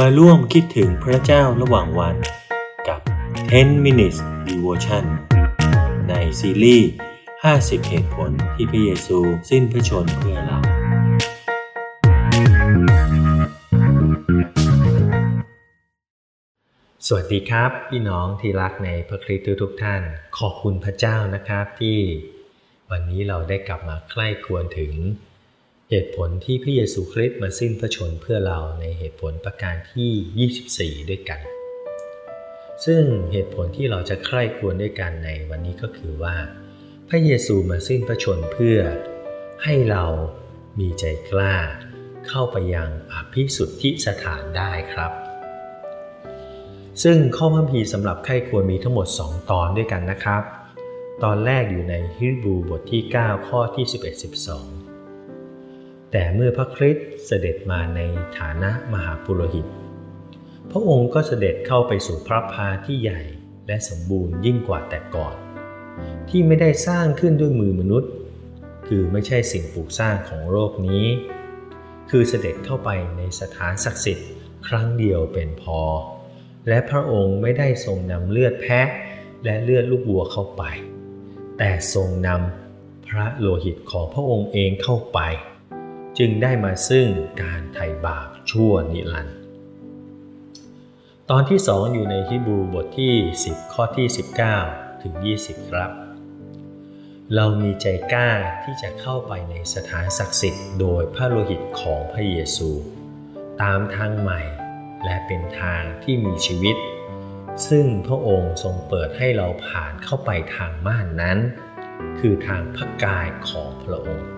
มาร่วมคิดถึงพระเจ้าระหว่างวันกับ 10 minutes devotion ในซีรีส์ 50 เหตุผลที่พระเยซูสิ้นพระชนเพื่อเรา สวัสดีครับ พี่น้องที่รักในพระคริสต์ทุกท่าน ขอบคุณพระเจ้านะครับที่วันนี้เราได้กลับมาใกล้ควรถึง เหตุผลที่พระเยซูคริสต์มาสิ้นพระชนเพื่อเราในเหตุผลประการที่ 24 ด้วยกัน ซึ่งเหตุผลที่เราจะใคร่ควรด้วยกันในวันนี้ก็คือว่า พระเยซูมาสิ้นพระชนเพื่อให้เรามีใจกล้า เข้าไปยังอภิสุทธิสถานได้ครับ ซึ่งข้อพระพีสำหรับใคร่ควรมีทั้งหมด 2 ตอนด้วยกันนะครับ ตอนแรกอยู่ในฮิบรูบทที่ 9 ข้อที่ 11 12 แต่เมื่อพระคริสต์เสด็จมาในฐานะมหาปุโรหิต พระองค์ก็เสด็จเข้าไปสู่พระพาที่ใหญ่และสมบูรณ์ยิ่งกว่าแต่ก่อน ที่ไม่ได้สร้างขึ้นด้วยมือมนุษย์ คือไม่ใช่สิ่งปลูกสร้างของโลกนี้ คือเสด็จเข้าไปในสถานศักดิ์สิทธิ์ครั้งเดียวเป็นพอ และพระองค์ไม่ได้ทรงนำเลือดแพะและเลือดลูกวัวเข้าไป แต่ทรงนำพระโลหิตของพระองค์เองเข้าไป จึงได้มาซึ่งการไถ่บาปชั่วนิรันดร์ตอนที่สองอยู่ในฮิบรูบทที่ 10 ข้อที่ 19 ถึง 20 ครับ เรามีใจกล้าที่จะเข้าไปในสถานศักดิ์สิทธิ์โดยพระโลหิตของพระเยซู ตามทางใหม่และเป็นทางที่มีชีวิต ซึ่งพระองค์ทรงเปิดให้เราผ่านเข้าไปทางม่านนั้น คือทางพระกายของพระองค์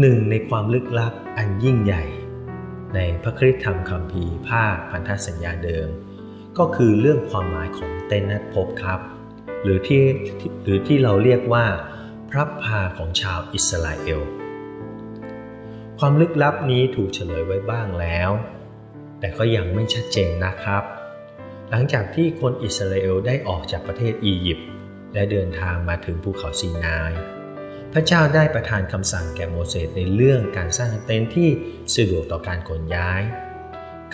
หนึ่งในความลึกลับอันยิ่งใหญ่ ในพระคริสตธรรมคัมภีร์ภาคพันธสัญญาเดิม ก็คือเรื่องความหมายของเตนัดพบครับ หรือที่หรือที่เราเรียกว่า พระพาของชาวอิสราเอล ความลึกลับนี้ถูกเฉลยไว้บ้างแล้ว แต่ก็ยังไม่ชัดเจนนะครับ หลังจากที่คนอิสราเอลได้ออกจากประเทศอียิปต์และเดินทางมาถึงภูเขาซีนาย ระเจ้าได้ประทานคำสั่งแก่โมเสสในเรื่องการสร้างเต็นท์ที่สะดวกต่อการขนย้าย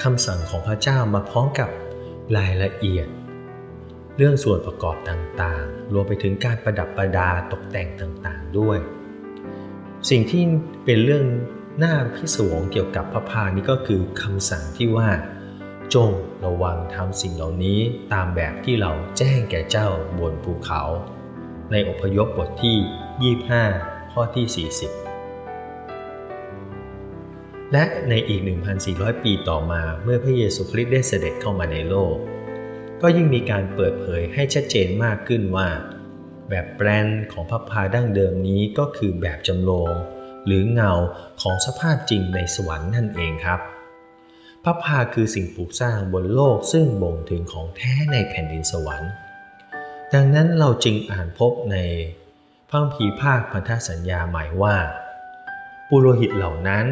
คำสั่งของพระเจ้ามาพร้อมกับรายละเอียด เรื่องส่วนประกอบต่างๆ รวมไปถึงการประดับประดาตกแต่งต่างๆด้วย สิ่งที่เป็นเรื่องน่าพิศวงเกี่ยวกับพระพานี้ก็คือคำสั่งที่ว่า จงระวังทำสิ่งเหล่านี้ตามแบบที่เราแจ้งแก่เจ้าบนภูเขา ในอพยพบทที่ 25 ข้อที่ 40 และในอีก 1,400 ปีต่อมาเมื่อพระเยซูคริสต์ได้เสด็จเข้ามาในโลก ก็ยิ่งมีการเปิดเผยให้ชัดเจนมากขึ้นว่า แบบแปลนของพระพาดั้งเดิมนี้ก็คือแบบจำลองหรือเงาของสภาพจริงในสวรรค์นั่นเองครับ พระพาคือสิ่งปลูกสร้างบนโลกซึ่งบ่งถึงของแท้ในแผ่นดินสวรรค์ ดังนั้นเราจึงอ่านพบในพระผีภาคพันธสัญญาหมายว่า ปุโรหิตเหล่านั้น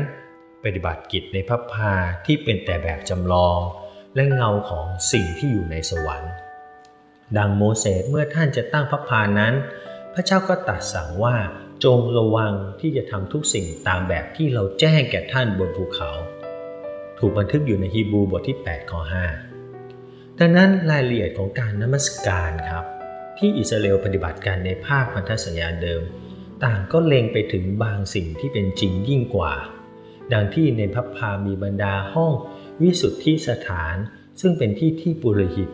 ปฏิบัติกิจในพระพาที่เป็นแต่แบบจำลอง และเงาของสิ่งที่อยู่ในสวรรค์ ดังโมเสสเมื่อท่านจะตั้งพระพานั้น พระเจ้าก็ตรัสสั่งว่าจงระวังที่จะทำทุกสิ่งตามแบบที่เราแจ้งแก่ท่านบนภูเขา ถูกบันทึกอยู่ในฮีบรูบทที่8ข้อ5ดังนั้นรายละเอียดของการนมัสการครับ ที่อิสราเอลปฏิบัติการในภาคพันธสัญญาเดิม ต่างก็เล็งไปถึงบางสิ่งที่เป็นจริงยิ่งกว่า ดังที่ในพัพพามีบรรดาห้องวิสุทธิสถาน ซึ่งเป็นที่ที่ปุโรหิต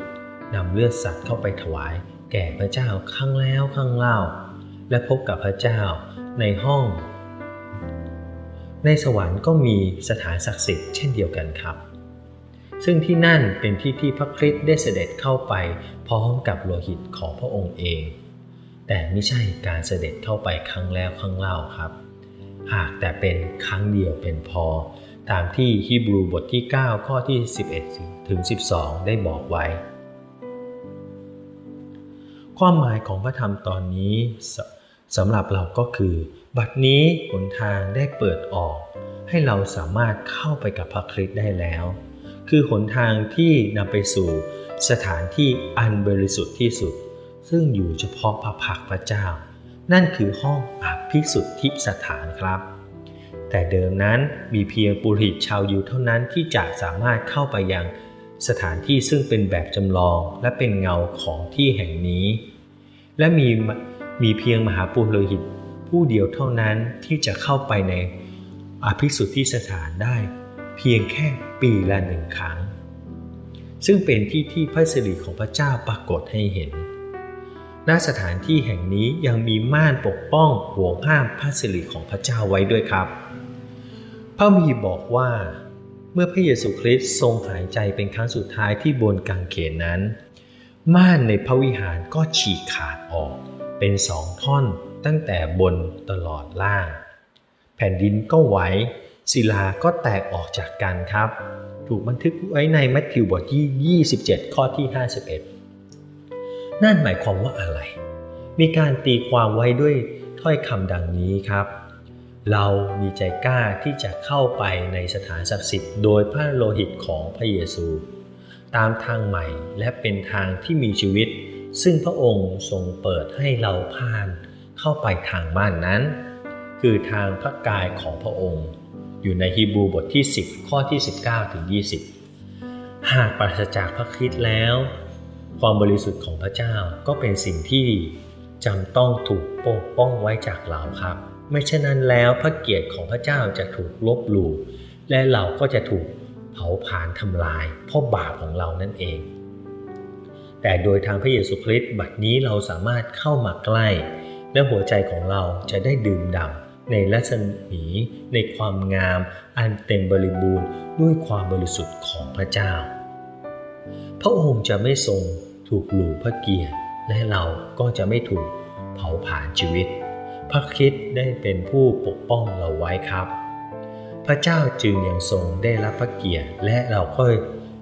นำเลือดสัตว์เข้าไปถวาย แก่พระเจ้าครั้งแล้วครั้งเล่า และพบกับพระเจ้าในห้อง ในสวรรค์ก็มีสถานศักดิ์สิทธิ์เช่นเดียวกันครับ ซึ่งที่นั่นเป็นที่ที่พระคริสต์ได้เสด็จเข้าไปพร้อมกับโลหิตของพระองค์เอง แต่ไม่ใช่การเสด็จเข้าไปครั้งแล้วครั้งเล่าครับ หากแต่เป็นครั้งเดียวเป็นพอ ตามที่ฮีบรูบทที่ 9 ข้อที่ 11 ถึง 12 ได้บอกไว้ ความหมายของพระธรรมตอนนี้สำหรับเราก็คือ บัดนี้หนทางได้เปิดออก ให้เราสามารถเข้าไปกับพระคริสต์ได้แล้ว คือหนทางที่นำไปสู่สถานที่อันบริสุทธิ์ที่สุด ซึ่งอยู่เฉพาะพระพักพระเจ้า นั่นคือห้องอภิสุทธิสถานครับ แต่เดิมนั้นมีเพียงปุริตชาวยิวเท่านั้นที่จะสามารถเข้าไปยังสถานที่ซึ่งเป็นแบบจำลองและเป็นเงาของที่แห่งนี้ และมีมีเพียงมหาปุโรหิตผู้เดียวเท่านั้นที่จะเข้าไปในอภิสุทธิสถานได้ เพียงแค่ปีละหนึ่งครั้ง ซึ่งเป็นที่ที่พระสิริของพระเจ้าปรากฏให้เห็น ณ สถานที่แห่งนี้ยังมีม่านปกป้องห่วงห้ามพระสิริของพระเจ้าไว้ด้วยครับ พระมีบอกว่า เมื่อพระเยซูคริสต์ทรงหายใจเป็นครั้งสุดท้ายที่บนกางเขนนั้น ม่านในพระวิหารก็ฉีกขาดออก เป็นสองท่อนตั้งแต่บนตลอดล่าง แผ่นดินก็ไหว ศิลาก็แตกออกจากกันครับ ถูกบันทึกไว้ในมัทธิวบทที่ 27 ข้อที่ 51 นั่นหมายความว่าอะไร มีการตีความไว้ด้วยถ้อยคำดังนี้ครับ เรามีใจกล้าที่จะเข้าไปในสถานศักดิ์สิทธิ์โดยพระโลหิตของพระเยซู ตามทางใหม่และเป็นทางที่มีชีวิต ซึ่งพระองค์ทรงเปิดให้เราผ่านเข้าไปทางบ้านนั้น คือทางพระกายของพระองค์ อยู่ในฮีบรูบทที่ 10 ข้อที่ 19ถึง20 หากปราศจากพระคริสต์แล้ว ความบริสุทธิ์ของพระเจ้าก็เป็นสิ่งที่จำต้องถูกปกป้องไว้จากเราครับ ไม่เช่นนั้นแล้วพระเกียรติของพระเจ้าจะถูกลบหลู่และเราก็จะถูกเผาผลาญทำลายเพราะบาปของเรานั่นเอง แต่โดยทางพระเยซูคริสต์บัดนี้เราสามารถเข้ามาใกล้ และหัวใจของเราจะได้ดื่มด่ำ ในรัศมีในความงาม อันเต็มบริบูรณ์ด้วยความบริสุทธิ์ของพระเจ้า พระองค์จะไม่ทรงถูกหลูพระเกียรติและเราก็จะไม่ถูกเผาผลาญชีวิต พระคิดได้เป็นผู้ปกป้องเราไว้ครับ พระเจ้าจึงยังทรงได้รับพระเกียรติและเราก็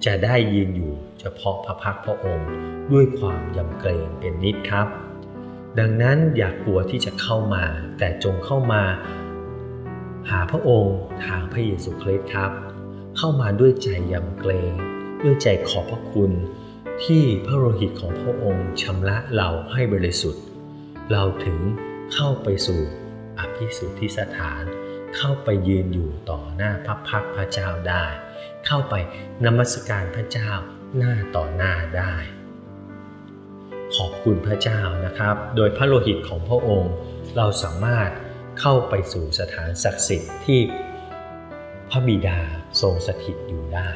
จะได้ยืนอยู่เฉพาะพระพักพระองค์ด้วยความยำเกรงเป็นนิดครับ ดังนั้นอย่ากกลัวที่จะเข้ามา แต่จงเข้ามา หาพระองค์ทางพระเยซูคริสต์ครับ เข้ามาด้วยใจยำเกรงด้วยใจขอบพระคุณ ที่พระโลหิตของพระองค์ชำระเราให้บริสุทธิ์ เราถึงเข้าไปสู่อภิสุทธิสถาน เข้าไปยืนอยู่ต่อหน้าพระพักพระเจ้าได้ เข้าไปนมัสการพระเจ้าหน้าต่อหน้าได้ ขอบคุณพระเจ้านะครับ โดยพระโลหิตของพระองค์ เราสามารถเข้าไปสู่สถานศักดิ์สิทธิ์ที่พระบิดาทรงสถิตอยู่ได้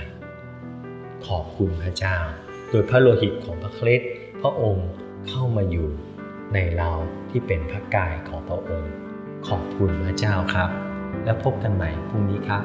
ขอบคุณพระเจ้า โดยพระโลหิตของพระคริสต์พระองค์เข้ามาอยู่ในเราที่เป็นพระกายของพระองค์ ขอบคุณพระเจ้าครับ และพบกันใหม่พรุ่งนี้ครับ